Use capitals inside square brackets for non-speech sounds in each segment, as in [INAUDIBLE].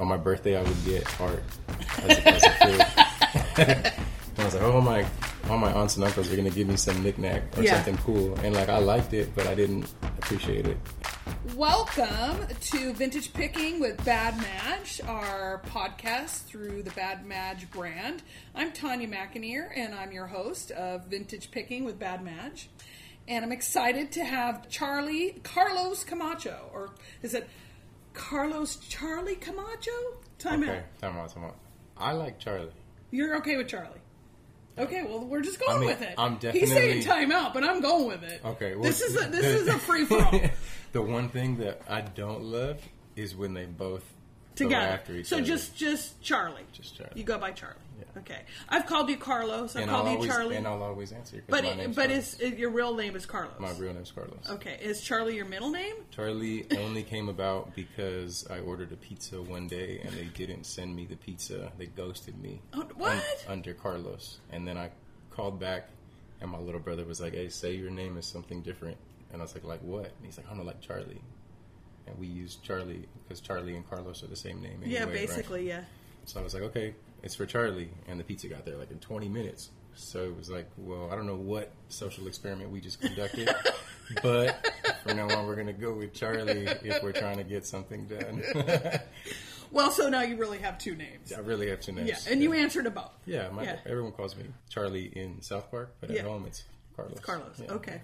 on my birthday I would get art as a, as a kid. [LAUGHS] [LAUGHS] and I was like, oh my, all my aunts and uncles are gonna give me some knickknack or Yeah. something cool, and like I liked it, but I didn't appreciate it. Welcome to Vintage Picking with Bad Madge, our podcast through the Bad Madge brand. I'm Tanya McInerney, and I'm your host of Vintage Picking with Bad Madge. And I'm excited to have Charlie Carlos Camacho, or is it Carlos Charlie Camacho? Time Okay, out. time out, time out. I like Charlie. You're okay with Charlie? Okay, well we're just going I mean, with it. I'm definitely. He's saying time out, but I'm going with it. Okay, well, this is a, this is a [LAUGHS] free for all. [LAUGHS] the one thing that I don't love is when they both go together. after each so other. just just Charlie. Just Charlie. You go by Charlie. Yeah. Okay. I've called you Carlos. I've and called I'll you always Charlie. and I'll always answer. 'cause but it, but Carlos. is, is your real name is Carlos? my real name's Carlos. Okay. Is Charlie your middle name? Charlie only came about because I ordered a pizza one day and they didn't send me the pizza. They ghosted me. Oh, what? un- under Carlos. And then I called back and my little brother was like, "Hey, say your name is something different." And I was like, "Like what?" And he's like, "I don't know, like Charlie." And we used Charlie because Charlie and Carlos are the same name. yeah, anyway, right? basically, yeah. So I was like, okay, it's for Charlie. And the pizza got there like in 20 minutes. So it was like, well, I don't know what social experiment we just conducted, [LAUGHS] but from now on, we're going to go with Charlie if we're trying to get something done. [LAUGHS] Well, so now you really have two names. I really have two names. Yeah, and you answered to both. Yeah, my, Yeah. everyone calls me Charlie in South Park, but Yeah. at home it's Carlos. Carlos. Yeah. Okay.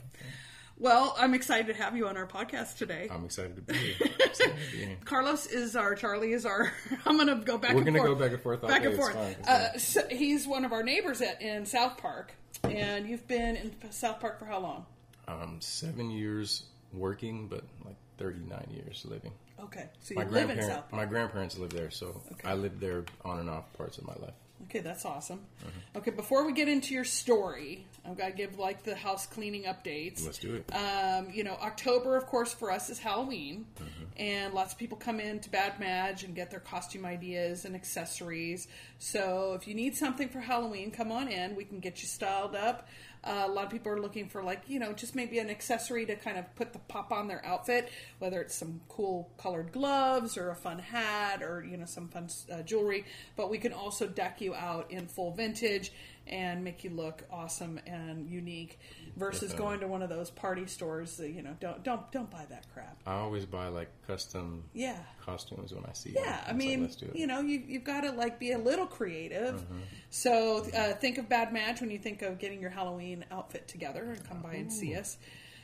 Well, I'm excited to have you on our podcast today. I'm excited to be here. [LAUGHS] To be here. Carlos is our Charlie is our. [LAUGHS] I'm gonna go back. We're and gonna forth. go back and forth Back day, and it's forth. fine, it's Uh, so he's one of our neighbors at in South Park, and you've been in South Park for how long? Um, seven years working, but like 39 years living. Okay, so you My live in grandparents, South Park. my grandparents live there, so I lived there on and off parts of my life. Okay, that's awesome. Mm-hmm. Okay, before we get into your story, I've got to give like the house cleaning updates. Let's do it. Um, you know, October, of course, for us is Halloween, Mm-hmm. and lots of people come in to Bad Madge and get their costume ideas and accessories. So if you need something for Halloween, come on in. We can get you styled up. Uh, a lot of people are looking for like you know just maybe an accessory to kind of put the pop on their outfit, whether it's some cool colored gloves or a fun hat or you know some fun uh, jewelry. But we can also deck you out in full vintage and make you look awesome and unique versus going to one of those party stores that you know don't don't don't buy that crap. I always buy like custom yeah. costumes when I see yeah i like, mean it. you know you, you've got to like be a little creative. Mm-hmm. so uh, think of Bad Madge when you think of getting your halloween outfit together and come by and see us.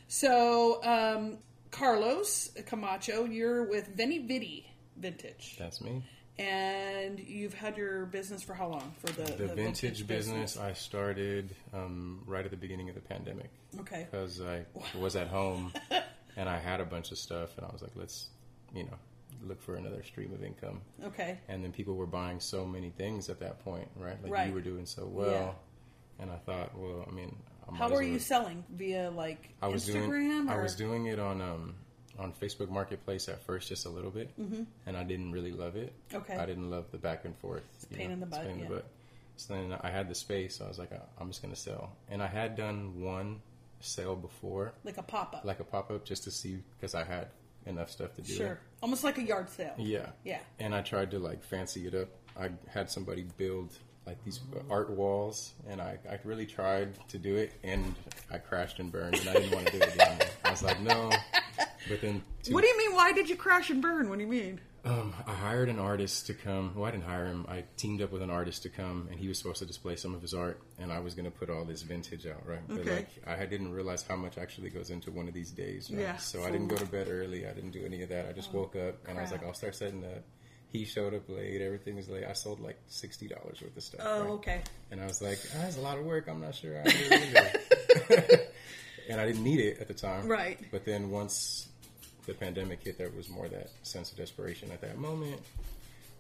So um, carlos camacho you're with Veni Vidi vintage. That's me. And you've had your business for how long for the, The, vintage, business, I started um, right at the beginning of the pandemic. Okay. Because I was at home [LAUGHS] and I had a bunch of stuff, and I was like, let's, you know, look for another stream of income. okay. And then people were buying so many things at that point, right? Like Right. you were doing so well, and I thought, well, I mean, I how are you selling? Via like I was instagram doing or I was doing it on um on Facebook Marketplace at first just a little bit, and I didn't really love it. Mm-hmm. Okay. I didn't love the back and forth. you pain in the it's butt, pain yeah. So then I had the space. So I was like, "Uh, I'm just gonna sell, and I had done one sale before, like a pop-up like a pop up, just to see because I had enough stuff to do Sure. it. Almost like a yard sale. Yeah. Yeah. And I tried to like fancy it up. I had somebody build like these art walls, and I, I really tried to do it, and I crashed and burned, and I didn't want to do it again. I was like, no. But then, two, What do you mean? Why did you crash and burn? What do you mean? um, I hired an artist to come. Well, I didn't hire him. I teamed up with an artist to come, and he was supposed to display some of his art, and I was going to put all this vintage out, right? But Okay. like, I didn't realize how much actually goes into one of these days, right? Yeah. So I didn't go to bed early. I didn't do any of that. I just woke up, and I was like, I'll start setting up. He showed up late. Everything was late. I sold like sixty dollars worth of stuff. Oh, right? okay. And I was like, ah, that's a lot of work. I'm not sure I [LAUGHS] [LAUGHS] and I didn't need it at the time. Right. But then once the pandemic hit, there was more that sense of desperation at that moment.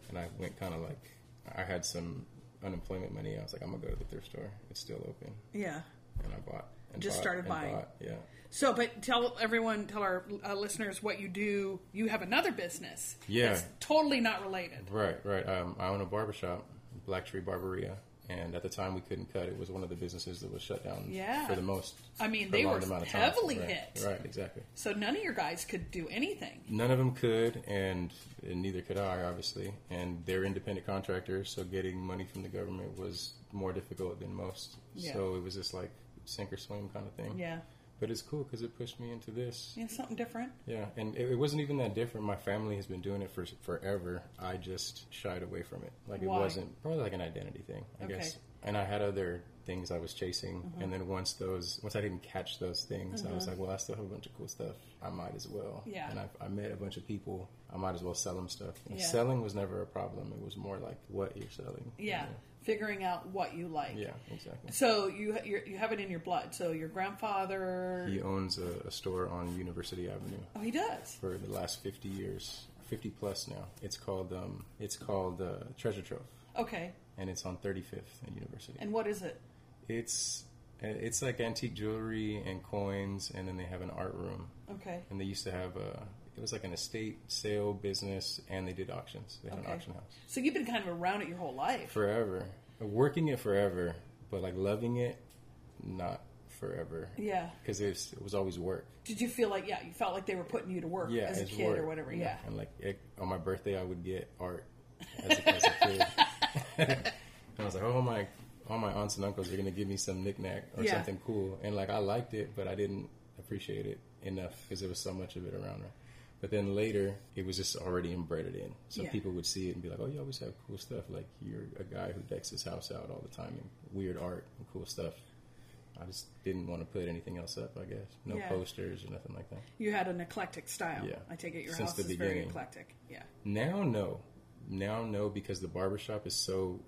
And I went kind of like, I had some unemployment money. I was like, I'm going to go to the thrift store. It's still open. Yeah. And I bought. And Just bought started buying. bought. Yeah. So, but tell everyone, tell our uh, listeners what you do. You have another business. Yeah. That's totally not related. Right, right. Um, I own a barbershop, Black Tree Barberia, And at the time, we couldn't cut. It was one of the businesses that was shut down Yeah. for the most. I mean, they were amount of time. heavily right. hit. Right, exactly. So none of your guys could do anything. None of them could, and, and neither could I, obviously. And they're independent contractors, so getting money from the government was more difficult than most. Yeah. So it was just like sink or swim kind of thing. Yeah. But it's cool because it pushed me into this. Yeah, something different. Yeah, and it, it wasn't even that different. My family has been doing it for forever. I just shied away from it. Like Why? it wasn't probably like an identity thing, I Okay. guess. And I had other things I was chasing, Mm-hmm. and then once those, once I didn't catch those things, I was like, well, I still have a bunch of cool stuff. I might as well. Yeah. And I, I met a bunch of people. I might as well sell them stuff. And Yeah. Selling was never a problem. It was more like what you're selling. Yeah. Figuring out what you like. Yeah, exactly. So you you have it in your blood. So your grandfather. He owns a, a store on University Avenue. Oh, he does. for the last 50 years 50 plus now it's called um, it's called uh, treasure trove Okay. and it's on 35th and university And what is it? it's it's like antique jewelry and coins and then they have an art room Okay. and they used to have a it was like an estate sale business and they did auctions they had Okay. an auction house So you've been kind of around it your whole life. forever working it forever but like loving it not forever Yeah. because it, was- it was always work Did you feel like yeah, you felt like they were putting you to work yeah, as a kid work. or whatever? Yeah. And like it, on my birthday, I would get art as a, as a kid. [LAUGHS] [LAUGHS] and I was like, oh my, all my aunts and uncles are gonna give me some knickknack or Yeah. something cool. And like I liked it, but I didn't appreciate it enough because there was so much of it around. But then later, it was just already embedded in. So Yeah. people would see it and be like, "Oh, you always have cool stuff. Like you're a guy who decks his house out all the time and weird art and cool stuff." I just didn't want to put anything else up. I guess no Yeah. posters or nothing like that. You had an eclectic style. Yeah. I take it your Since house is very eclectic. Yeah. Now, no. Now, no, because the barbershop is so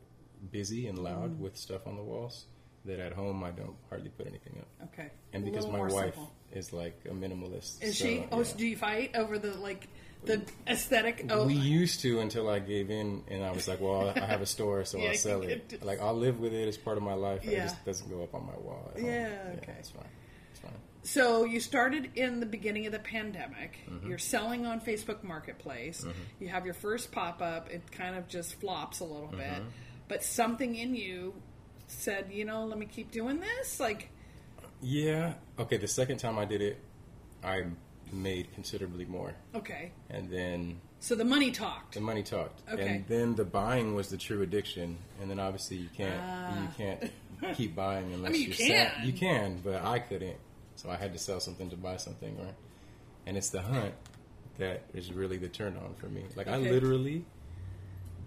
busy and Mm. loud with stuff on the walls that at home I don't hardly put anything up. Okay. And because my wife simple. is like a minimalist. Is so, she? Oh, yeah. so do you fight over the like the aesthetic? Oh, We used to until I gave in, and I was like, "Well, I have a store, so [LAUGHS] Yeah, I'll sell it. could- Like I'll live with it as part of my life. Yeah. It just doesn't go up on my wall." Yeah, okay. it's fine. It's fine. So you started in the beginning of the pandemic. Mm-hmm. You're selling on Facebook Marketplace. You have your first pop up. It kind of just flops a little bit, Mm-hmm. but something in you said, you know, let me keep doing this. Like, Yeah. Okay. The second time I did it, I made considerably more, okay, and then so the money talked. The money talked, Okay. and then the buying was the true addiction. And then obviously you can't you can't [LAUGHS] keep buying unless Ah. mean, you sad. can. You can, but I couldn't, so I had to sell something to buy something, right? And it's the hunt that is really the turn on for me. Like I literally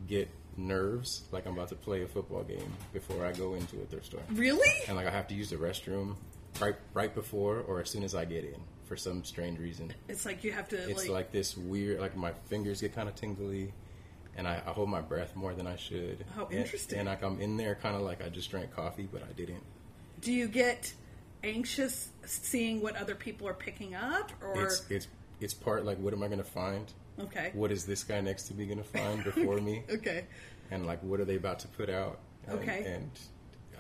get nerves like I'm about to play a football game before I go into a thrift store, Really? and like I have to use the restroom right right before or as soon as I get in for some strange reason. It's like you have to it's like, like, this weird like my fingers get kind of tingly and I, I hold my breath more than i should. How And- interesting. and, like i'm in there kind of like i just drank coffee but i didn't. Do you get anxious seeing what other people are picking up or it's it's it's part like what am i going to find okay. What is this guy next to me going to find before [LAUGHS] me? Okay. And like what are they about to put out? And, Okay. and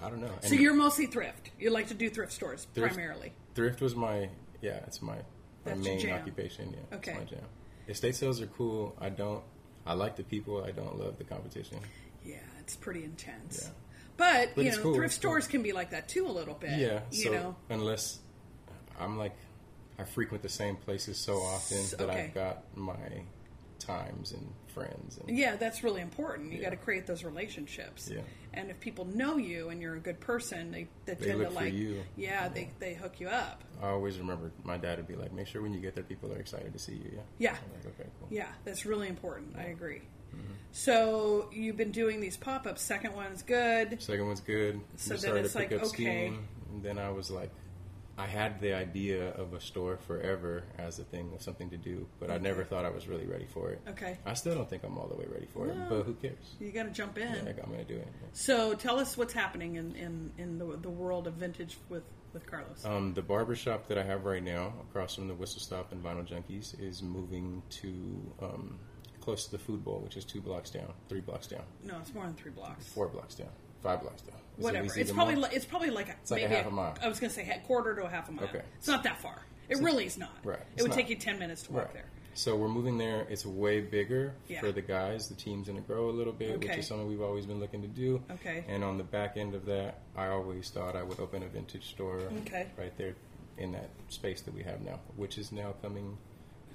i don't know. So you're mostly thrift. You like to do thrift stores Thrift- primarily. thrift was my yeah it's my my main occupation yeah Okay. it's my jam. Estate sales are cool. I don't i like the people. I don't love the competition. Yeah it's pretty intense. Yeah. but, But you know cool, thrift it's cool. stores can be like that too a little bit Yeah, you so know? unless I'm like I frequent the same places so often S- that okay. I've got my times and friends and yeah that's really important you Yeah. got to create those relationships Yeah. and if people know you and you're a good person they, they, They tend to like you. yeah they, they hook you up I always remember my dad would be like, make sure when you get there, people are excited to see you. Yeah. Yeah. Like, okay, cool. Yeah, that's really important. I agree. Mm-hmm. So you've been doing these pop ups. Second one's good. Second one's good. So We then it's like, okay. And then I was like, I had the idea of a store forever as a thing of something to do, but I never thought I was really ready for it. Okay, I still don't think I'm all the way ready for No. it, but who cares? you got to jump in. Like I'm gonna do it. So tell us what's happening in, in, in the, the world of vintage with, with Carlos. Um, the barbershop that I have right now, across from the Whistle Stop and Vinyl Junkies, is moving to um, close to the Food Bowl, which is two blocks down, three blocks down, no, it's more than three blocks. four blocks down, five blocks down. Whatever. it It's probably li- it's probably like a, like a maybe half a mile. I was going to say a quarter to a half a mile. Okay. It's not that far. It really is not. Right. It would not. take you ten minutes to walk right. there. So we're moving there. It's way bigger Yeah. for the guys. The team's going to grow a little bit, which is something we've always been looking to do. Okay. And on the back end of that, I always thought I would open a vintage store Okay. right there in that space that we have now, which is now coming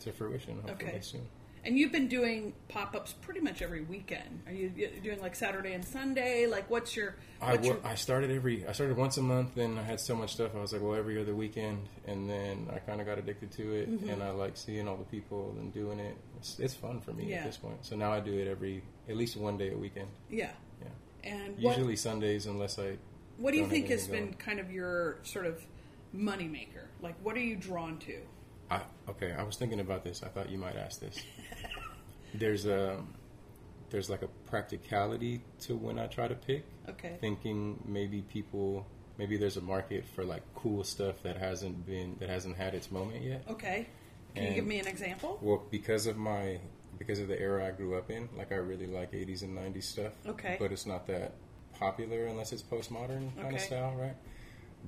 to fruition hopefully Okay. soon. And you've been doing pop ups pretty much every weekend. Are you doing like Saturday and Sunday? Like, what's your? I, What's wo- your I started every I started once a month. Then I had so much stuff. I was like, well, every other weekend, and then I kind of got addicted to it, Mm-hmm. and I like seeing all the people and doing it. It's, it's fun for me Yeah. at this point. So now I do it every at least one day a weekend. yeah. Yeah, And what usually Sundays unless I. what do you think has anything been kind of your sort of money maker? Like, what are you drawn to? I, okay, I was thinking about this. I thought you might ask this. [LAUGHS] there's a there's like a practicality to when I try to pick. Okay. Thinking maybe people maybe there's a market for like cool stuff that hasn't been that hasn't had its moment yet. Okay. Can you give me an example? Well, because of my because of the era I grew up in, like I really like 80s and 90s stuff. Okay. But it's not that popular unless it's postmodern kind Okay. of style, right?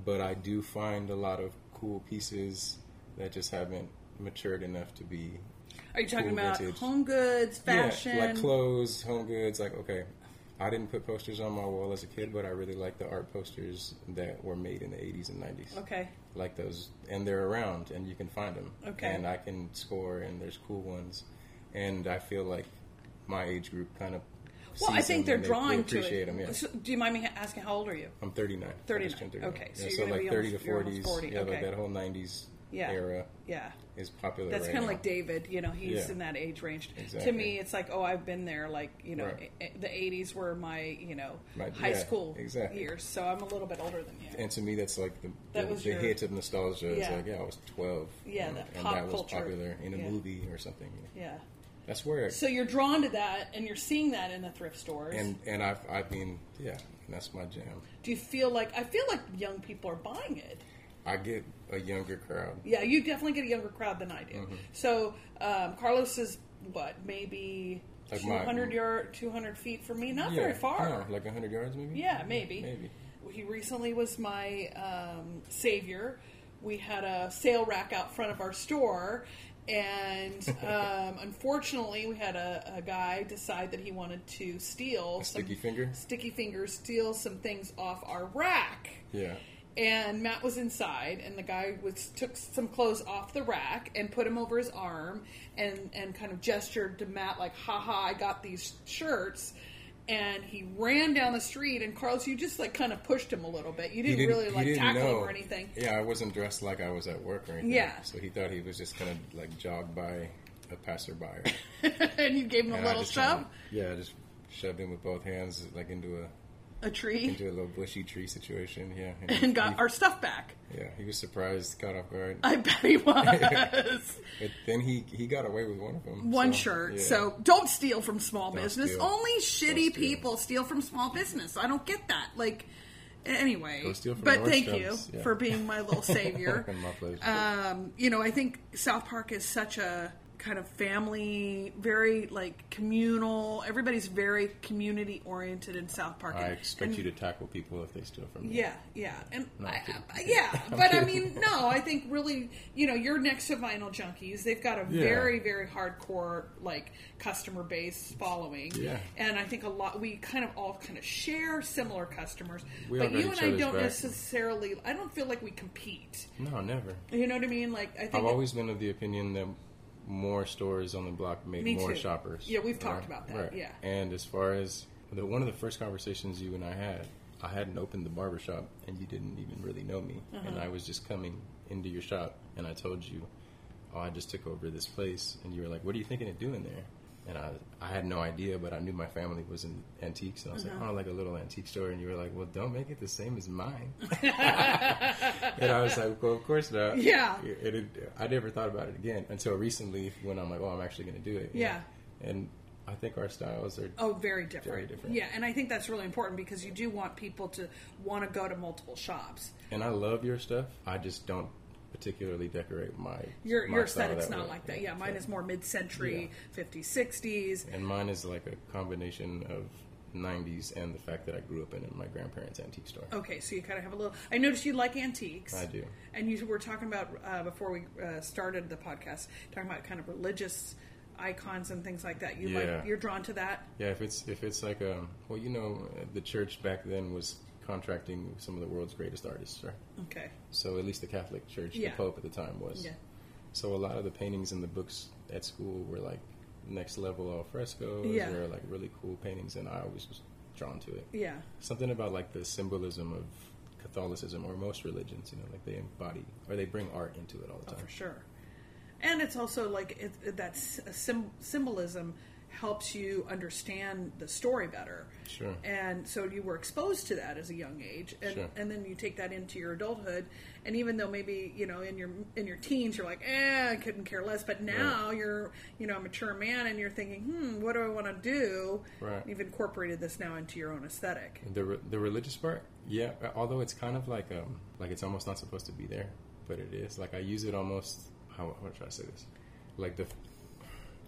But I do find a lot of cool pieces that just haven't matured enough to be Are you talking cool about vintage. home goods, fashion? Yeah, like clothes, home goods. Like, okay, I didn't put posters on my wall as a kid, but I really like the art posters that were made in the 80s and 90s. Okay. Like those, and they're around, and you can find them. Okay. And I can score, and there's cool ones, and I feel like my age group kind of. Well, I think they're they- drawing they to appreciate it. them. Yeah. So, do you mind me asking how old are you? I'm 39. I just 39. Okay, so yeah, you're so like be 30 almost- to 40s. 40, Yeah, okay. like that whole 90s Yeah. era Yeah. is popular. That's right kind of like David. You know, he's Yeah. in that age range. To me, it's like, oh, I've been there. Like, you know, Right. i- the '80s were my, you know, Right, high yeah, school exactly. years. So I'm a little bit older than you. And to me, that's like the, That the, the your- hit of nostalgia. It's Yeah. like, yeah, I was 12. Yeah, you know, that and pop that was culture. popular in a movie or something. you know. Yeah. That's where, So you're drawn to that, and you're seeing that in the thrift stores. and and I've I've been yeah, that's my jam. Do you feel like I feel like young people are buying it? I get a younger crowd. Yeah, you definitely get a younger crowd than I do. Mm-hmm. So um, Carlos is what, maybe Like 200 yard, 200 feet from me? Not yeah, very far. no, like 100 yards maybe. Yeah, maybe. Maybe. He recently was my um, savior. We had a sale rack out front of our store, and [LAUGHS] um, unfortunately, we had a, a guy decide that he wanted to steal A some sticky finger. sticky fingers, steal some things off our rack. Yeah. And Matt was inside, and the guy was took some clothes off the rack and put them over his arm, and and kind of gestured to Matt like, "Ha ha, I got these shirts." And he ran down the street, and Carlos, you just like kind of pushed him a little bit. You He didn't, really like didn't tackle know. him or anything. Yeah, I wasn't dressed like I was at work or anything. Yeah. So he thought he was just kind of like jog by a passerby. [LAUGHS] and you gave him a And I little shove, kinda- yeah, I just shoved him with both hands like into a a tree, into a little bushy tree situation. Yeah. and got he, our stuff back. Yeah, he was surprised, caught off guard. I bet he was. [LAUGHS] But then he he got away with one of them. one so, shirt. yeah. So don't steal from small Don't business. steal. Only shitty steal. people steal from small business. I don't get that. Like, anyway. Go steal from but thank you yeah. for being my little savior. [LAUGHS] My um, you know, I think South Park is such a kind of family, very like communal. Everybody's very community oriented in South Park. I expect and- you to tackle people if they steal from you. yeah, yeah, and No, I'm I, yeah, [LAUGHS] I'm but I mean, no, I think really, you know, you're next to Vinyl Junkies. They've got a Yeah. very, very hardcore like customer base following, Yeah. and I think a lot we kind of all kind of share similar customers. We but you and I don't back. necessarily. I don't feel like we compete. No, never. You know what I mean? Like I think I've always been of the opinion that more stores on the block make Me more too. shoppers. Yeah, we've talked Right, about that, right. yeah. And as far as the, one of the first conversations you and I had, I hadn't opened the barbershop and you didn't even really know me, Uh-huh. and I was just coming into your shop, and I told you, "Oh, I just took over this place," and you were like, "What are you thinking of doing there?" And I, I had no idea, but I knew my family was in antiques, and I was like, mm-hmm. "Oh, like a little antique store," and you were like, "Well, don't make it the same as mine." [LAUGHS] [LAUGHS] and I was like, "Well, of course not." Yeah. It, it, I never thought about it again until recently when I'm like, "Oh, I'm actually going to do it." Yeah. And I think our styles are. Oh, very different. Very different. Yeah, and I think that's really important because you do want people to want to go to multiple shops. And I love your stuff. I just don't particularly decorate my. Your my your aesthetic's not way. like that. Yeah, mine so- is more mid-century, 50s, 60s. And mine is like a combination of '90s and the fact that I grew up in my grandparents' antique store. Okay, so you kind of have a little. I noticed you like antiques. I do. And you were talking about uh, before we uh, started the podcast, talking about kind of religious icons and things like that. You Yeah. like you're drawn to that. Yeah, if it's if it's like um, well, you know, the church back then was contracting some of the world's greatest artists, right? Okay. So at least the Catholic Church, Yeah. the Pope at the time was. Yeah. So a lot of the paintings and the books at school were like next level al frescoes Yeah. or like really cool paintings, and I always was drawn to it. Yeah. Something about like the symbolism of Catholicism or most religions, you know, like they embody or they bring art into it all the time. Oh, time. for sure. And it's also like it, it- that symbolism helps you understand the story better. Sure. And so you were exposed to that as a young age, and Sure. and then you take that into your adulthood. And even though maybe you know in your in your teens you're like, eh, I couldn't care less, but now you're you know a mature man and you're thinking, hmm, what do I want to do? Right. You've incorporated this now into your own aesthetic. The re- the religious part, yeah. Although it's kind of like um like it's almost not supposed to be there, but it is. Like I use it almost. How how should I say this? Like the,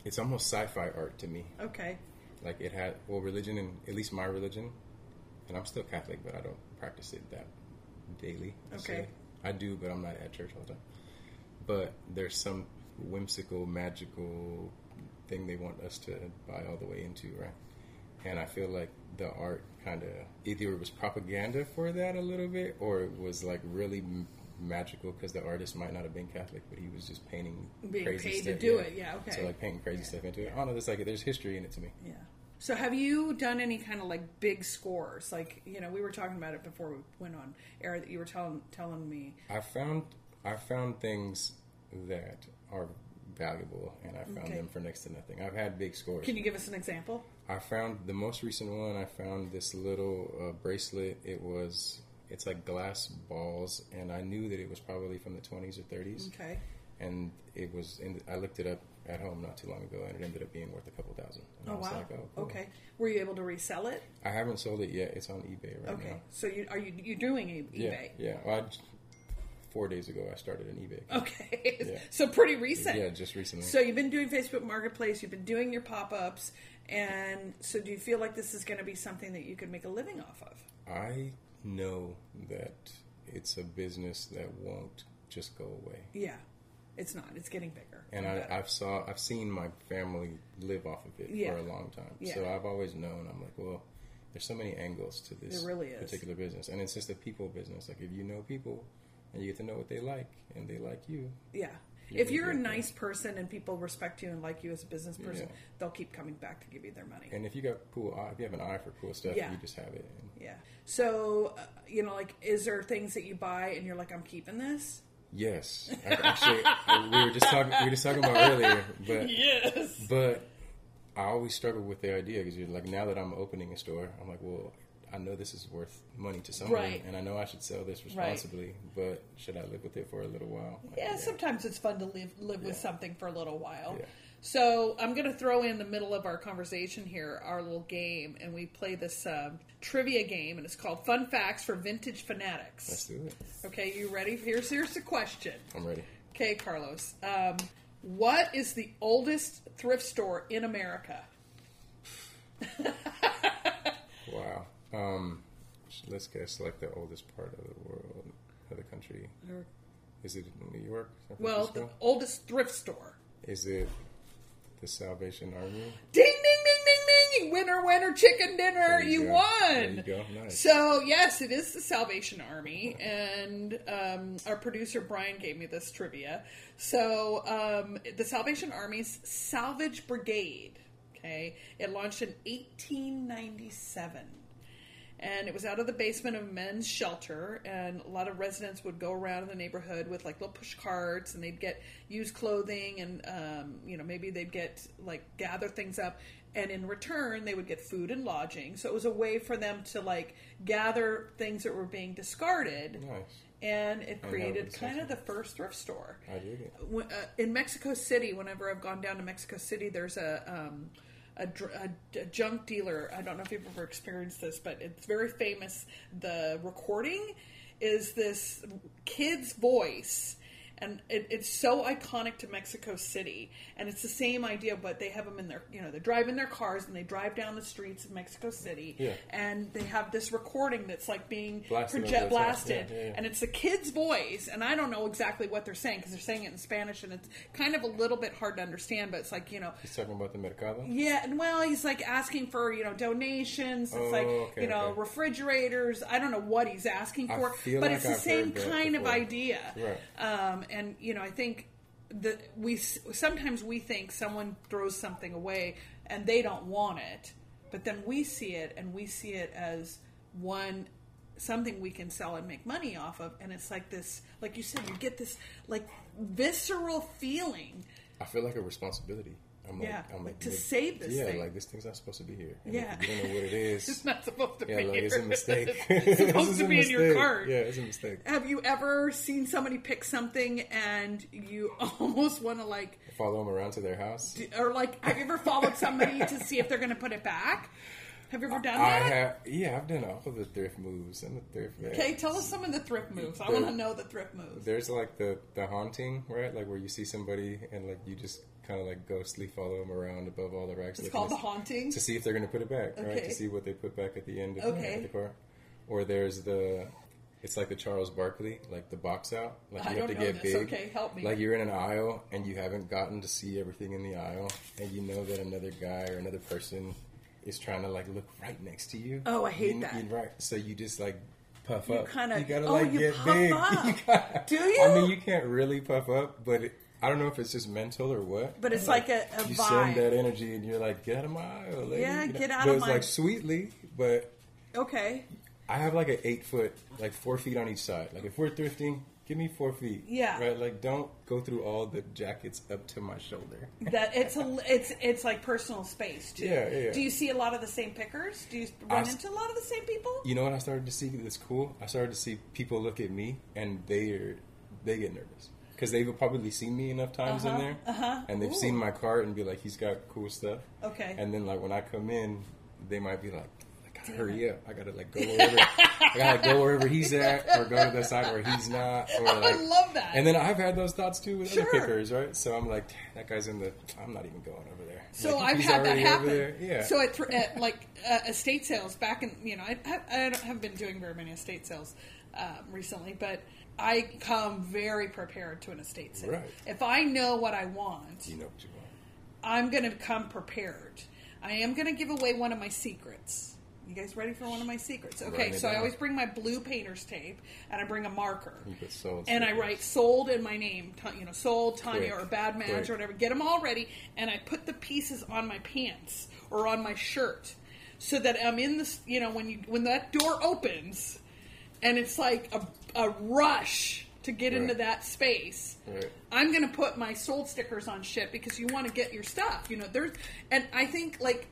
it's almost sci-fi art to me. Okay. Like it had well, religion and at least my religion, and I'm still Catholic, but I don't practice it that daily. Okay. say. I do, but I'm not at church all the time. But there's some whimsical, magical thing they want us to buy all the way into, right? And I feel like the art kind of either it was propaganda for that a little bit, or it was like really magical because the artist might not have been Catholic, but he was just painting Being crazy paid to stuff. do it, yeah, okay. So like painting crazy stuff into it. I don't know. There's like there's history in it to me. Yeah. So have you done any kind of like big scores? Like you know, we were talking about it before we went on air that you were telling telling me. I found I found things that are valuable, and I found Okay. them for next to nothing. I've had big scores. Can you give us an example? I found the most recent one. I found this little uh, bracelet. It was it's like glass balls, and I knew that it was probably from the 20s or 30s. Okay. And it was. In I looked it up at home not too long ago, and it ended up being worth a couple thousand. And Oh wow. like, oh, cool. Okay. Were you able to resell it? I haven't sold it yet. It's on eBay right Okay. now. Okay, so you are you you doing e- Yeah, eBay? yeah. Well, I four days ago, I started an eBay. account. Okay. [LAUGHS] Yeah. so pretty recent. Yeah, just recently. So you've been doing Facebook Marketplace, you've been doing your pop ups, and so do you feel like this is going to be something that you could make a living off of? I know that it's a business that won't just go away. Yeah. It's not. It's getting bigger. And I, I've saw I've seen my family live off of it Yeah. for a long time. Yeah. So I've always known I'm like, well, there's so many angles to this really particular business. And it's just a people business. Like if you know people and you get to know what they like and they like you. Yeah. If you're a nice person and people respect you and like you as a business person, Yeah. they'll keep coming back to give you their money. And if you got cool if you have an eye for cool stuff, Yeah. you just have it. Yeah. So, uh, you know, like, is there things that you buy and you're like, I'm keeping this? yes, I- actually, we were just talking. We were just talking about earlier, but [LAUGHS] Yes. But I always struggle with the idea because you're like, now that I'm opening a store, I'm like, well, I know this is worth money to someone, Right. and I know I should sell this responsibly, but should I live with it for a little while? Like, Yeah, sometimes it's fun to live live with something for a little while. Yeah. So I'm going to throw in the middle of our conversation here our little game, and we play this um, trivia game, and it's called Fun Facts for Vintage Fanatics. Let's do it. Okay, you ready? Here's here's the question. I'm ready. Okay, Carlos. Um, what is the oldest thrift store in America? [LAUGHS] Wow. Um, let's guess like the oldest part of the world, of the country. Is it New York? San Well, the Francisco? oldest thrift store. is it the Salvation Army? Ding, ding, ding, ding, ding! Winner, winner, chicken dinner! There You, go. won! There you go. Nice. So, yes, it is the Salvation Army, and um, our producer Bryan gave me this trivia. So, um, the Salvation Army's Salvage Brigade, okay, it launched in 1897. And it was out of the basement of a men's shelter, and a lot of residents would go around in the neighborhood with like little push carts, and they'd get used clothing, and um, you know maybe they'd get like gather things up, and in return they would get food and lodging. So it was a way for them to like gather things that were being discarded, nice. and it created kind of the first thrift store I dig it. uh, in Mexico City, whenever I've gone down to Mexico City, there's a, um, a, a, a junk dealer. I don't know if you've ever experienced this, but it's very famous. The recording is this kid's voice, and it, it's so iconic to Mexico City, and it's the same idea, but they have them in their, you know, they drive in their cars and they drive down the streets of Mexico City, Yeah. and they have this recording that's like being Blasted project over the top. blasted, Yeah, yeah, and it's the kid's voice, and I don't know exactly what they're saying because they're saying it in Spanish, and it's kind of a little bit hard to understand, but it's like you know. He's talking about the Mercado. Yeah, and well, he's like asking for you know donations. It's Oh, like okay, you know okay. refrigerators. I don't know what he's asking for, but like it's the I've same heard that kind of idea. Right. Um, and you know, I think that we sometimes we think someone throws something away and they don't want it, but then we see it and we see it as one something we can sell and make money off of and it's like this like you said you get this like visceral feeling I feel like a responsibility. I'm Yeah, like, I'm like to save this yeah, thing. like this thing's not supposed to be here. And Yeah. you don't know what it [LAUGHS] is. it's not supposed to yeah, be like here. it's a [LAUGHS] mistake. it's supposed to [LAUGHS] be in your cart Yeah, it's a mistake. have you ever seen somebody pick something and you almost want to like Follow them around to their house. or like have you ever followed somebody to see if they're going to put it back have you ever done I that have, yeah, I've done all of the thrift moves and the thrift. okay tell us some of the thrift moves i want to know the thrift moves There's like the the haunting, right? Like where you see somebody and like you just kind of like ghostly follow them around above all the racks. it's called the haunting to see if they're going to put it back, right? To see what they put back at the end of Okay. the cart. Or there's the, it's like the Charles Barkley, like the box out. Like I you have don't to get this. big. Okay, help me. Like you're in an aisle and you haven't gotten to see everything in the aisle, and you know that another guy or another person is trying to like look right next to you. Oh, I hate You- that. you- right. So you just like puff You up. kinda- you gotta oh, like you get puff big. [LAUGHS] up. You gotta- Do you? I mean, you can't really puff up, but it, I don't know if it's just mental or what. But it's like a- a you vibe. send that energy, and you're like, get out of my aisle, lady. Yeah, You know? get out but of it's my- like sweetly, but okay I have like an eight foot, like four feet on each side. Like if we're thrifting, give me four feet. Yeah. Right. Like don't go through all the jackets up to my shoulder. that it's a it's it's like personal space too Yeah, yeah, do you see a lot of the same pickers do you run I into a lot of the same people You know what I started to see that's cool? I started to see people look at me and they are they get nervous because they've probably seen me enough times in Uh-huh, there, uh-huh. and they've Ooh. seen my cart and be like, "He's got cool stuff." Okay. And then like when I come in, they might be like, "I gotta hurry up! I gotta like go wherever I gotta go wherever he's at, or go to the side where he's not." Or, I love that. And then I've had those thoughts too with Sure. other pickers, right? So I'm like, "That guy's in the. I'm not even going over there." So Like, I've had that happen. Yeah. So at, at like uh, estate sales back in you know I, I, I don't- haven't been doing very many estate sales um, recently, but I come very prepared to an estate sale. Right. If I know what I want, you know what you want. I'm going to come prepared. I am going to give away one of my secrets. You guys ready for one of my secrets? Okay, so I always bring my blue painter's tape and I bring a marker. And I write sold in my name, you know, sold Tanya Quick, or Bad Madge quick. or whatever. Get them all ready, and I put the pieces on my pants or on my shirt, so that I'm in this. You know, when you when that door opens, and it's like a, a rush to get into that space. Right. I'm gonna put my sold stickers on shit because you want to get your stuff. You know, there's, and I think like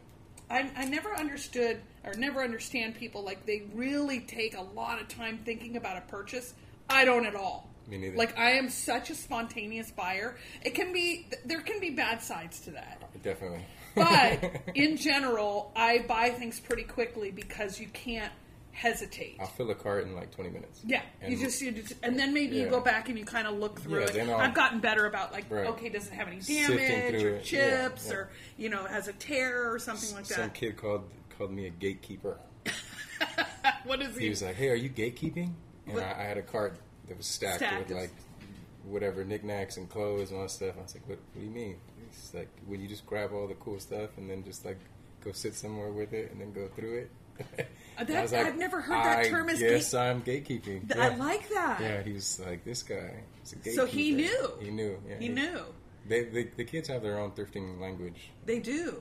I, I never understood or never understand people like they really take a lot of time thinking about a purchase. I don't at all. Me neither. Like I am such a spontaneous buyer. It can be there can be bad sides to that. Definitely. But [LAUGHS] in general, I buy things pretty quickly because you can't hesitate. I'll fill a cart in like 20 minutes. Yeah, And you just you just, and then maybe you go back and you kind of look through Yeah, it. I've gotten better about like, Right. okay, does it have any damage or it. Chips yeah. or you know has a tear or something like that. Some kid called called me a gatekeeper. [LAUGHS] what is He he? was like, "Hey, are you gatekeeping?" And I, I had a cart that was stacked, Stacked. with like whatever knickknacks and clothes and all that stuff. I was like, "What? What do you mean?" He's like, "When you just grab all the cool stuff and then just like go sit somewhere with it and then go through it." [LAUGHS] Uh, and That- I like, I've never heard that "I term as guess gate- I'm gatekeeping. Th- yeah. I like that. Yeah, he was like, "This guy is a gatekeeper." So he knew. He knew. Yeah, He knew. They, they, the kids have their own thrifting language. They do.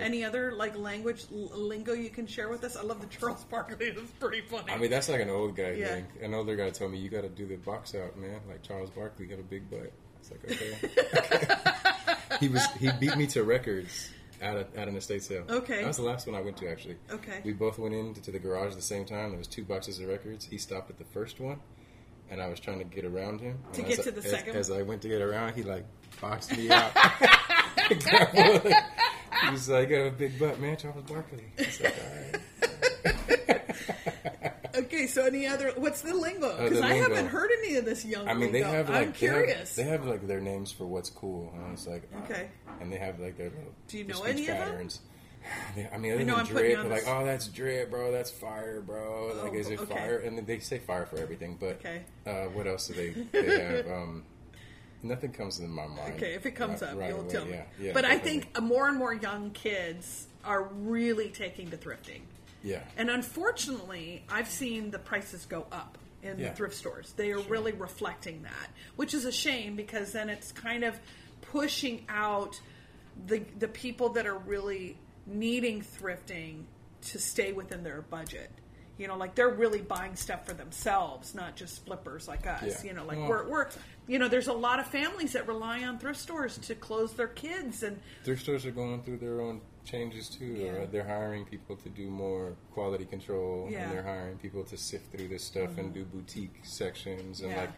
Any other like language l- lingo you can share with us? I love the Charles Barkley. [LAUGHS] It's pretty funny. I mean, that's like an old guy Yeah. thing. An older guy told me, you got to do the box out, man. Like Charles Barkley got a big butt. It's like, okay. [LAUGHS] he was he beat me to records at, a, at an estate sale. Okay. That was the last one I went to, actually. Okay. We both went into the garage at the same time. There was two boxes of records. He stopped at the first one, and I was trying to get around him. To And get as to the as- second As, I went to get around, he like boxed me [LAUGHS] out. he was like, "You got a big butt, man, Charles Barkley." I like, all right. [LAUGHS] okay, so any other? What's the lingo? Uh, Because the I lingo. haven't heard any of this young. I mean, they lingo. have like I'm they have- They have, like their names for what's cool, and it's like uh, Okay. and they have like their little Do you know any of [SIGHS] them? I mean, other know than I'm drip, they're like, oh, that's drip, bro. That's fire, bro. Like, Oh, is it okay. fire? And they say fire for everything. But Okay. uh, what else do they? They have [LAUGHS] um, nothing comes to my mind. Okay, if it comes right- up, right you'll away. tell me. Yeah, yeah, but I think more and more young kids are really taking to thrifting. yeah, And unfortunately, I've seen the prices go up in Yeah. the thrift stores. They are really reflecting that, which is a shame because then it's kind of pushing out the the people that are really needing thrifting to stay within their budget. You know, like they're really buying stuff for themselves, not just flippers like us. Yeah. You know, like Well- we're, we're, you know, there's a lot of families that rely on thrift stores to close their kids and thrift stores are going through their own changes too. Yeah. Right? They're hiring people to do more quality control, Yeah. and they're hiring people to sift through this stuff and mm-hmm. do boutique sections. And Yeah. like,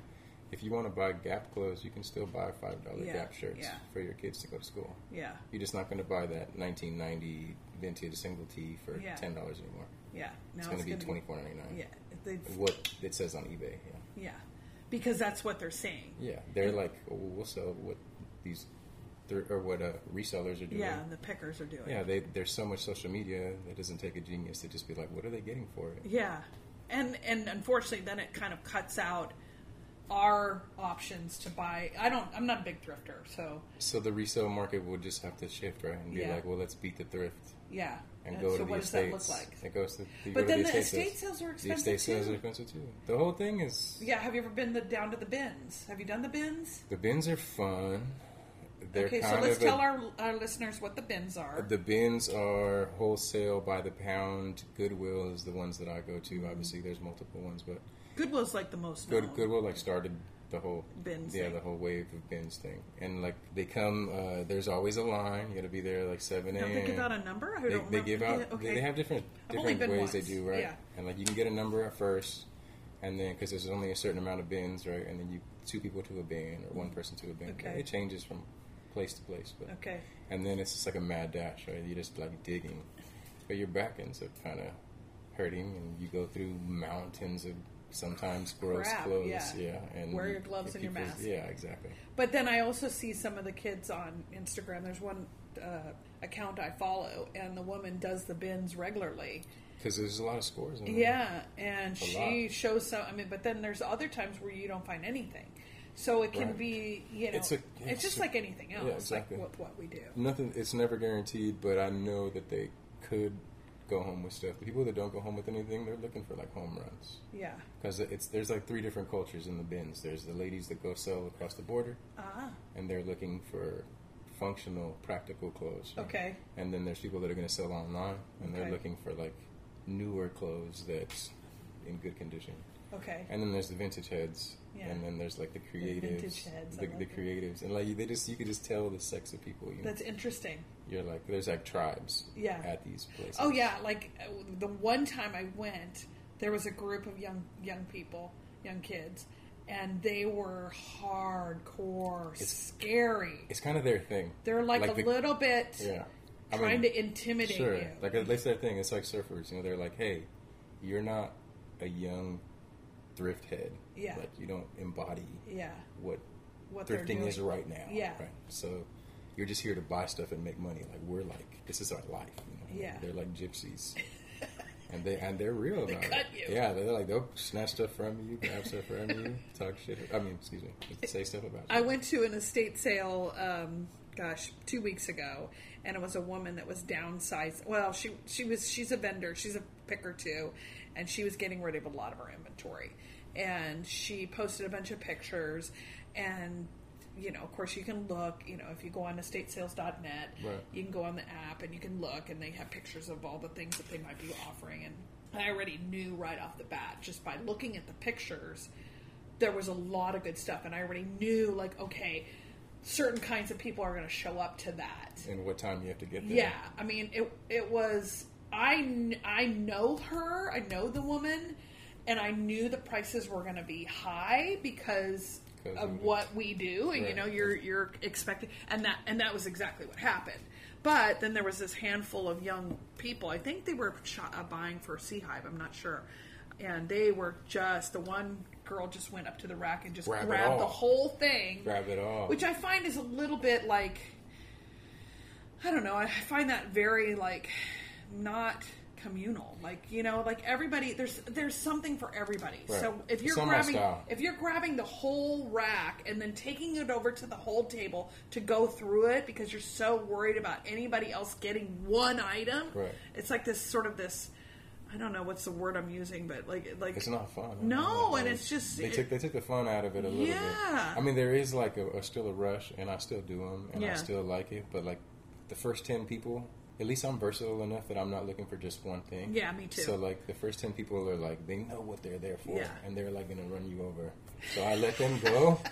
if you want to buy Gap clothes, you can still buy five dollar Yeah. Gap shirts Yeah. for your kids to go to school. yeah, You're just not going to buy that 1990 vintage single tee for Yeah. ten dollars anymore. yeah. Now It's going to be twenty four ninety nine. Yeah, they, What it says on eBay. Yeah. Yeah, because that's what they're saying. Yeah. They're like, oh, we'll sell what these, or what uh, resellers are doing. Yeah, and the pickers are doing. Yeah, they, there's so much social media that doesn't take a genius to just be like, what are they getting for it? Yeah, and and unfortunately, then it kind of cuts out our options to buy. I don't. I'm not a big thrifter, so So the resale market will just have to shift, right? And be Yeah. like, well, let's beat the thrift yeah. and And go so to what the does that estates. look like? It goes to, you But go to the the estate estate sales are The expensive estate sales are expensive too. The whole thing is Yeah. Have you ever been the, down to the bins? Have you done the bins? the bins are fun. They're okay, so let's of a- tell our, our listeners what the bins are. The bins are wholesale by the pound. Goodwill is the ones that I go to. Mm-hmm. Obviously, there's multiple ones, but Goodwill's like the most Good, known. Goodwill like started the whole Bins yeah, thing. the whole wave of bins thing, and like they come. Uh, there's always a line. You got to be there like seven a.m. They give out a number? I They, don't they give out. Okay. They, they have different different ways they do right, Yeah. and like you can get a number at first, and then because there's only a certain amount of bins, right, and then you two people to a bin or one person to a bin. Okay. It changes from place to place, but Okay. and then it's just like a mad dash, right? You're just like digging, but your back ends up kind of hurting, and you go through mountains of sometimes gross clothes, yeah. yeah. and Wear your gloves and your mask. Yeah, exactly. But then I also see some of the kids on Instagram. There's one uh, account I follow, and the woman does the bins regularly. Because there's a lot of scores. There. Yeah, and a she lot. shows some. I mean, but then there's other times where you don't find anything. So it can Right. be, you know, It's it's, it's just a- like anything else, yeah, exactly. like what, what we do. Nothing. It's never guaranteed, but I know that they could go home with stuff. The people that don't go home with anything, they're looking for like home runs. Yeah. Because it's there's like three different cultures in the bins. There's the ladies that go sell across the border, Ah. and they're looking for functional, practical clothes. Okay. And then there's people that are going to sell online, and they're looking for like newer clothes that's in good condition. Okay. And then there's the vintage heads, Yeah. and then there's like the creatives, vintage heads, the, like the creatives, and like they just you could just tell the sex of people. You know? That's interesting. You're like there's like tribes, Yeah. at these places. Oh yeah, like the one time I went, there was a group of young young people, young kids, and they were hardcore, it's, scary. it's kind of their thing. They're like, a the- little bit yeah, I trying mean, to intimidate Sure, you. like that's their thing. It's like surfers. You know, they're like, hey, you're not a young thrift head. Yeah. like you don't embody yeah, what what thrifting is right now. Yeah. right. So you're just here to buy stuff and make money. Like we're like this is our life. You know? Yeah. they're like gypsies. [LAUGHS] And they and they're real They about cut it. you. Yeah, they're like they'll snatch stuff from you, grab stuff from you, [LAUGHS] talk shit. I mean, excuse me, say stuff about you. I went to an estate sale, um, gosh, two weeks ago, and it was a woman that was downsized. Well, she she was she's a vendor, she's a picker too, and she was getting rid of a lot of her inventory, and she posted a bunch of pictures, and you know, of course, you can look. You know, if you go on estatesales.net, Right. you can go on the app and you can look, and they have pictures of all the things that they might be offering. And I already knew right off the bat, just by looking at the pictures, there was a lot of good stuff, and I already knew, like, okay, certain kinds of people are going to show up to that. and what time you have to get there. Yeah, I mean, it it was I I know her, I know the woman, and I knew the prices were going to be high because of what we do, and you know, you're you're expecting, and that and that was exactly what happened. But then there was this handful of young people. I think they were uh, buying for Sea Hive. I'm not sure. and they were just the one girl just went up to the rack and just Grab grabbed the whole thing, Grab it all. which I find is a little bit like I don't know. I find that very like not communal. Like you know, like everybody there's there's something for everybody. Right. So if you're grabbing if you're grabbing the whole rack and then taking it over to the whole table to go through it because you're so worried about anybody else getting one item, Right. it's like this sort of this. I don't know what's the word I'm using, but like like It's not fun. No, and it's just- they it- took they took the fun out of it a little bit. Yeah. I mean, there is like a, a still a rush, and I still do them, and I still like it. But like the first ten people, at least I'm versatile enough that I'm not looking for just one thing. Yeah, me too. So like the first ten people are like they know what they're there for, Yeah. and they're like gonna run you over. So I let them go. [LAUGHS]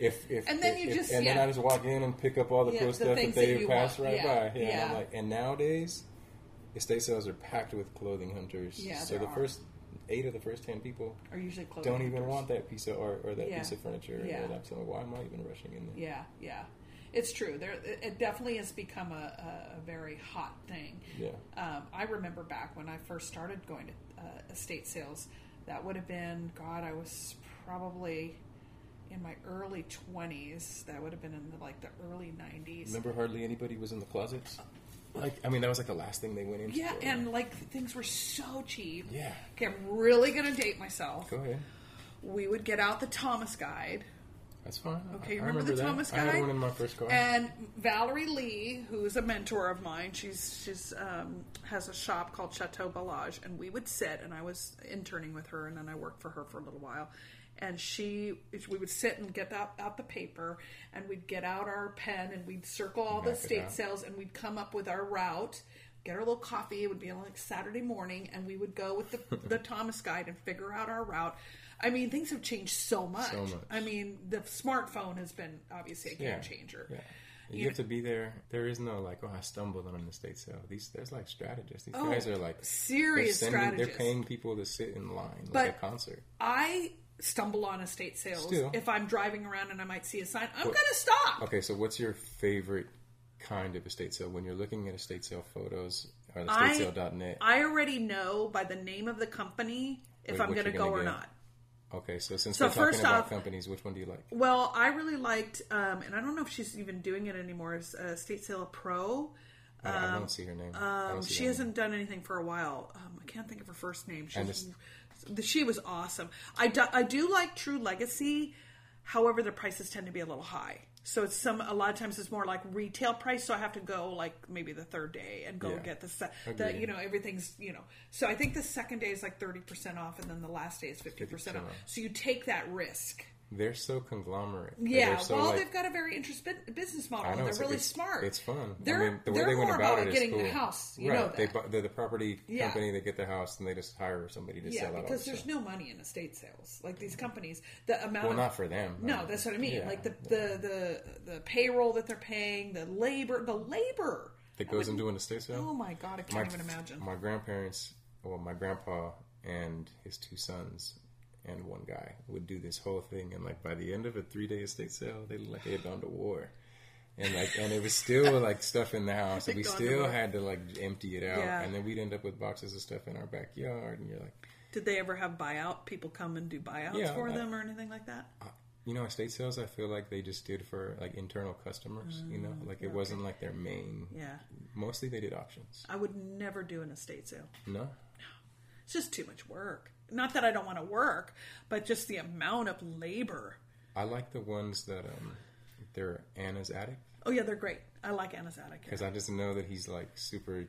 If, if, And then if- you if- just- and then. I just walk in and pick up all the Yeah, cool the stuff that that they you pass want. right Yeah, by. Yeah, And I'm yeah. like, and nowadays, estate sales are packed with clothing hunters. Yeah, so the are. first eight of the first ten people are usually don't even want that piece of art or that Yeah. piece of furniture. Yeah. And I'm saying, why am I even rushing in there? Yeah, yeah, it's true. There, it it definitely has become a, a, a very hot thing. Yeah. Um, I remember back when I first started going to uh, estate sales. That would have been God. I was probably in my early twenties. That would have been in the, like the early nineties. Remember, hardly anybody was in the closets. Like, I mean, that was like the last thing they went into. Yeah, and like things were so cheap. Yeah. Okay, I'm really gonna date myself. go ahead. We would get out the Thomas Guide. That's fine. Okay, I you remember, the that. Thomas I had one in my first car. And Valerie Lee, who's a mentor of mine, she's she's um, has a shop called Chateau Ballage, and we would sit, and I was interning with her, and then I worked for her for a little while. And she, we would sit and get out, out the paper, and we'd get out our pen, and we'd circle all the state sales, and we'd come up with our route. Get our little coffee. It would be on like Saturday morning, and we would go with the [LAUGHS] the Thomas Guide and figure out our route. I mean, things have changed so much. So much. I mean, the smartphone has been obviously a game yeah. changer. Yeah. You, You have to be there. There is no like, oh, I stumbled on an estate sale. These there's like strategists. These Oh, guys are like serious they're sending- strategists. They're paying people to sit in line But- like a concert. I stumble on estate sales Still. if I'm driving around and I might see a sign. I'm What- to stop. Okay, so what's your favorite kind of estate sale when you're looking at estate sale photos or I- estatesale.net? I already know by the name of the company if Wait, I'm going to you're go gonna or not. Okay, so since So we're talking about off- companies, which one do you like? Well, I really liked, um, and I don't know if she's even doing it anymore. Is uh, Estate Sale Pro? I, I don't see her name. Um, see she hasn't done anything for a while. Um, I can't think of her first name. And She's, she was awesome. I do, I do like True Legacy. However, the prices tend to be a little high. So it's some a lot of times it's more like retail price. So I have to go like maybe the third day and go Yeah. get the se- the you know everything's you know. So I think the second day is like thirty percent off, and then the last day is fifty percent off. 50% off. So you take that risk. They're so conglomerate. Yeah, so, well, like, they've got a very interesting business model. I know They're really it's, smart. It's fun. They're, I mean, the way they went about, about, it is getting cool. the house. You right? know They they're the property Yeah. company. They get the house and they just hire somebody to yeah, sell it. because there's the no money in estate sales. Like these mm-hmm. companies, the amount Well, of not for them. no, that's what I mean. Yeah. Like the, the the the payroll that they're paying, the labor, the labor that goes into an estate sale. Oh my god, I can't even imagine. My grandparents, well, my grandpa and his two sons and one guy would do this whole thing, and like by the end of a three day estate sale, they looked like they had gone to war. And like, and it was still [LAUGHS] like stuff in the house, and we They'd to still had to like empty it out, Yeah. and then we'd end up with boxes of stuff in our backyard, and you're like, Did they ever have buyout? People come and do buyouts Yeah, for I- them or anything like that? you know, estate sales. I feel like they just did for like internal customers. you know, like it wasn't like their main. Mm, Yeah, Mostly they did auctions. I would never do an estate sale. No. No, It's just too much work. Not that I don't want to work, but just the amount of labor. I like the ones that um, they're Anna's attic. Oh yeah, they're great. I like Anna's attic. because I just know that he's like super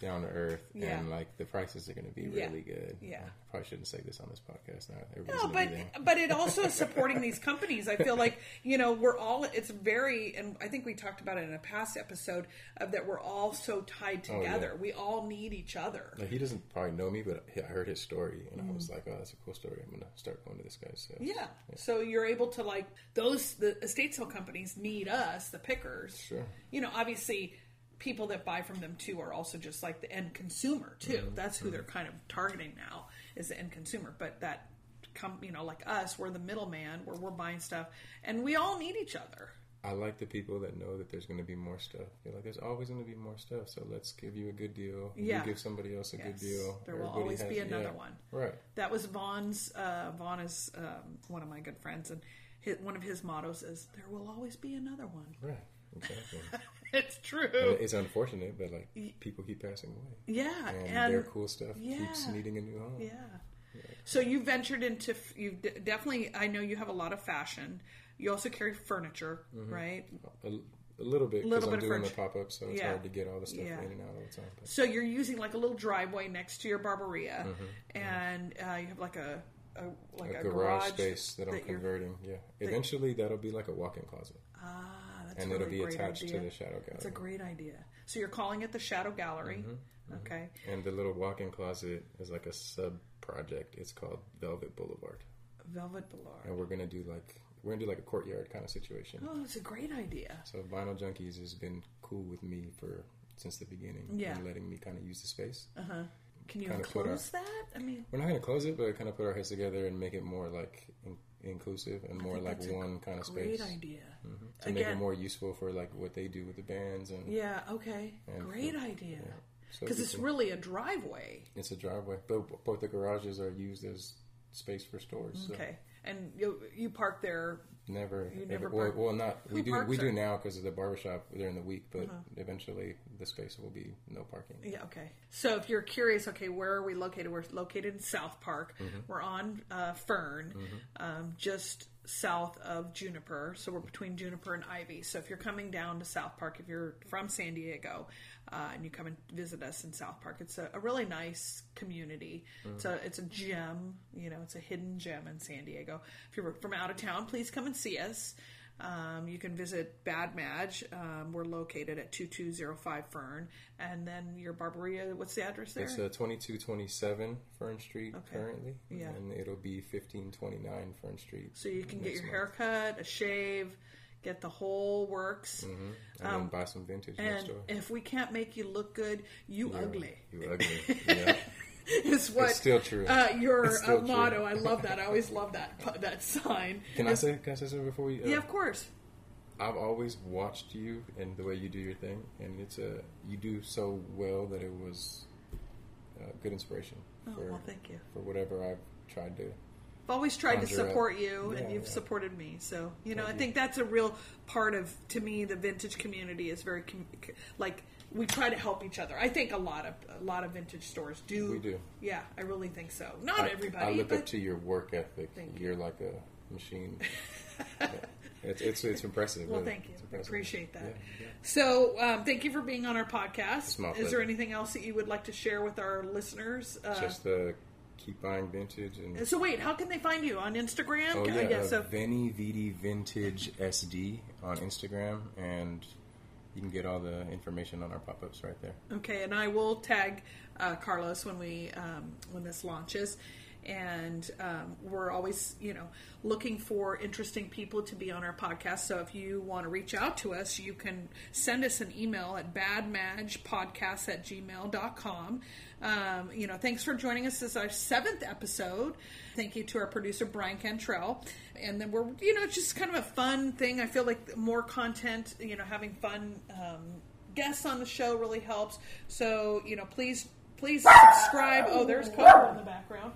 down to earth Yeah. and like the prices are going to be Yeah. really good. Yeah. I probably shouldn't say this on this podcast now. No, but but it also is [LAUGHS] supporting these companies. I feel like you know we're all. It's very, and I think we talked about it in a past episode of that we're all so tied Oh, yeah. together. We all need each other. Like he doesn't probably know me, but I heard his story and I was like, "Oh, that's a cool story. I'm gonna start going to this guy's sales." Mm. Yeah. So you're able to like those the estate sale companies need us, the pickers. Sure. You know, obviously people that buy from them too are also just like the end consumer too. Mm-hmm. That's who they're kind of targeting now is the end consumer. But that come you know, like us, we're the middleman where we're buying stuff and we all need each other. I like the people that know that there's going to be more stuff. You're like, there's always going to be more stuff, so let's give you a good deal. Yeah. You give somebody else a good deal. There will Everybody always be has- another yeah. one. Right. That was Vaughn's. Uh, Vaughn is um, one of my good friends, and his, one of his mottos is "There will always be another one." Right. Exactly. [LAUGHS] [LAUGHS] it's true. And it's unfortunate, but like people keep passing away, yeah, and, and their cool stuff keeps yeah. needing a new home. yeah. So you ventured into you definitely. I know you have a lot of fashion. You also carry furniture, Mm-hmm. right? A, a little bit Little because I'm doing the pop up, so it's Yeah. hard to get all the stuff Yeah. in and out all the time. But So you're using like a little driveway next to your barberia, Mm-hmm. and uh, you have like a, a like a, a, garage, space that I'm converting. Yeah, eventually that'll be like a walk-in closet, Ah, and a it'll be attached idea. to the shadow gallery. That's a great idea. So you're calling it the Shadow Gallery, Mm-hmm. okay? And the little walk-in closet is like a sub project. It's called Velvet Boulevard, Velvet Boulevard. and we're gonna do like we're gonna do like a courtyard kind of situation. Oh, it's a great idea. So Vinyl Junkies has been cool with me for since the beginning, Yeah. and letting me kind of use the space. Uh huh. Can you Kinda put close that? I mean, We're not gonna close it, but kind of put our heads together and make it more like in- inclusive and more like one kind of great space idea. Mm-hmm. to make it more useful for like what they do with the bands and Yeah. Okay. And great for- idea. so Because it's people- really a driveway. it's a driveway. But both the garages are used as space for stores. So Okay. And you you park there. Never, You never ever- well, well, not we do we do now because of the barbershop during the week, but Uh-huh. eventually the space will be no parking. Yeah. Okay. So if you're curious, okay, where are we located? We're located in South Park. Mm-hmm. We're on uh, Fern, um, just south of Juniper. So we're between Juniper and Ivy. So if you're coming down to South Park, if you're from San Diego, uh, and you come and visit us in South Park, it's a, a really nice community. It's a it's a gem. You know, it's a hidden gem in San Diego. If you're from out of town, please come and see us. Um, you can visit Bad Madge. Um, we're located at 2205 Fern. And then your Barberia, what's the address there? It's uh, twenty two twenty seven Fern Street Okay. currently, Yeah. and it'll be fifteen twenty nine Fern Street. so you can get your month. haircut, a shave, get the whole works. and then buy some vintage next Um, And door. if we can't make you look good, you ugly. You ugly. [LAUGHS] yeah. Is what It's still true. Uh, your It's still uh, true. motto. I love that. I [LAUGHS] always love that that sign. Can I say can I say something before we? Uh, Yeah, of course. I've always watched you and the way you do your thing, and it's a you do so well that it was a good inspiration Oh, for well, thank you. for whatever I've tried to. I've always tried to up. support you, and you've yeah. supported me. So you know, Thank I you. think that's a real part of to me the vintage community is very com- like we try to help each other. I think a lot of a lot of vintage stores do. We do. Yeah, I really think so. Not I, everybody. I look up to your work ethic. You're like a machine. [LAUGHS] Yeah. It's it's it's impressive. well, really. thank you. I appreciate that. Yeah, yeah. So, um, thank you for being on our podcast. Is there anything else that you would like to share with our listeners? Uh, Just uh, keep buying vintage and. so, wait, how can they find you on Instagram? Oh Can- yeah, uh, so Veni Vidi Vintage SD on Instagram, and you can get all the information on our pop-ups right there. Okay, and I will tag uh, Carlos when we um, when this launches, and um, we're always you know looking for interesting people to be on our podcast. So if you want to reach out to us, you can send us an email at badmadgepodcast at gmail.com. Um, you know, thanks for joining us. This is our seventh episode. Thank you to our producer Bryan Cantrell, and then we're you know just kind of a fun thing. I feel like more content, you know, having fun. Um, guests on the show really helps. So, you know, please please subscribe. Oh, there's Coco in the background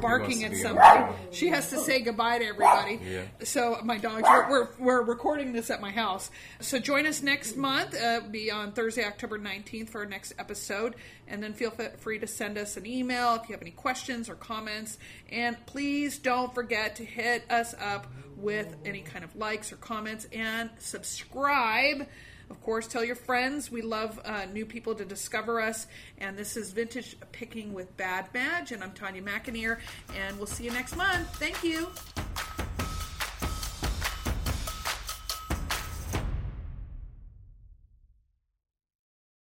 barking at somebody. She has to say goodbye to everybody. Yeah. So my dogs, we're, we're, we're recording this at my house. So join us next month. Uh, be on Thursday, October 19th for our next episode. And then feel free to send us an email if you have any questions or comments. And please don't forget to hit us up with any kind of likes or comments and subscribe. Of course, tell your friends. We love uh, new people to discover us. And this is Vintage Picking with Bad Madge. And I'm Tanya McInerney. And we'll see you next month. Thank you.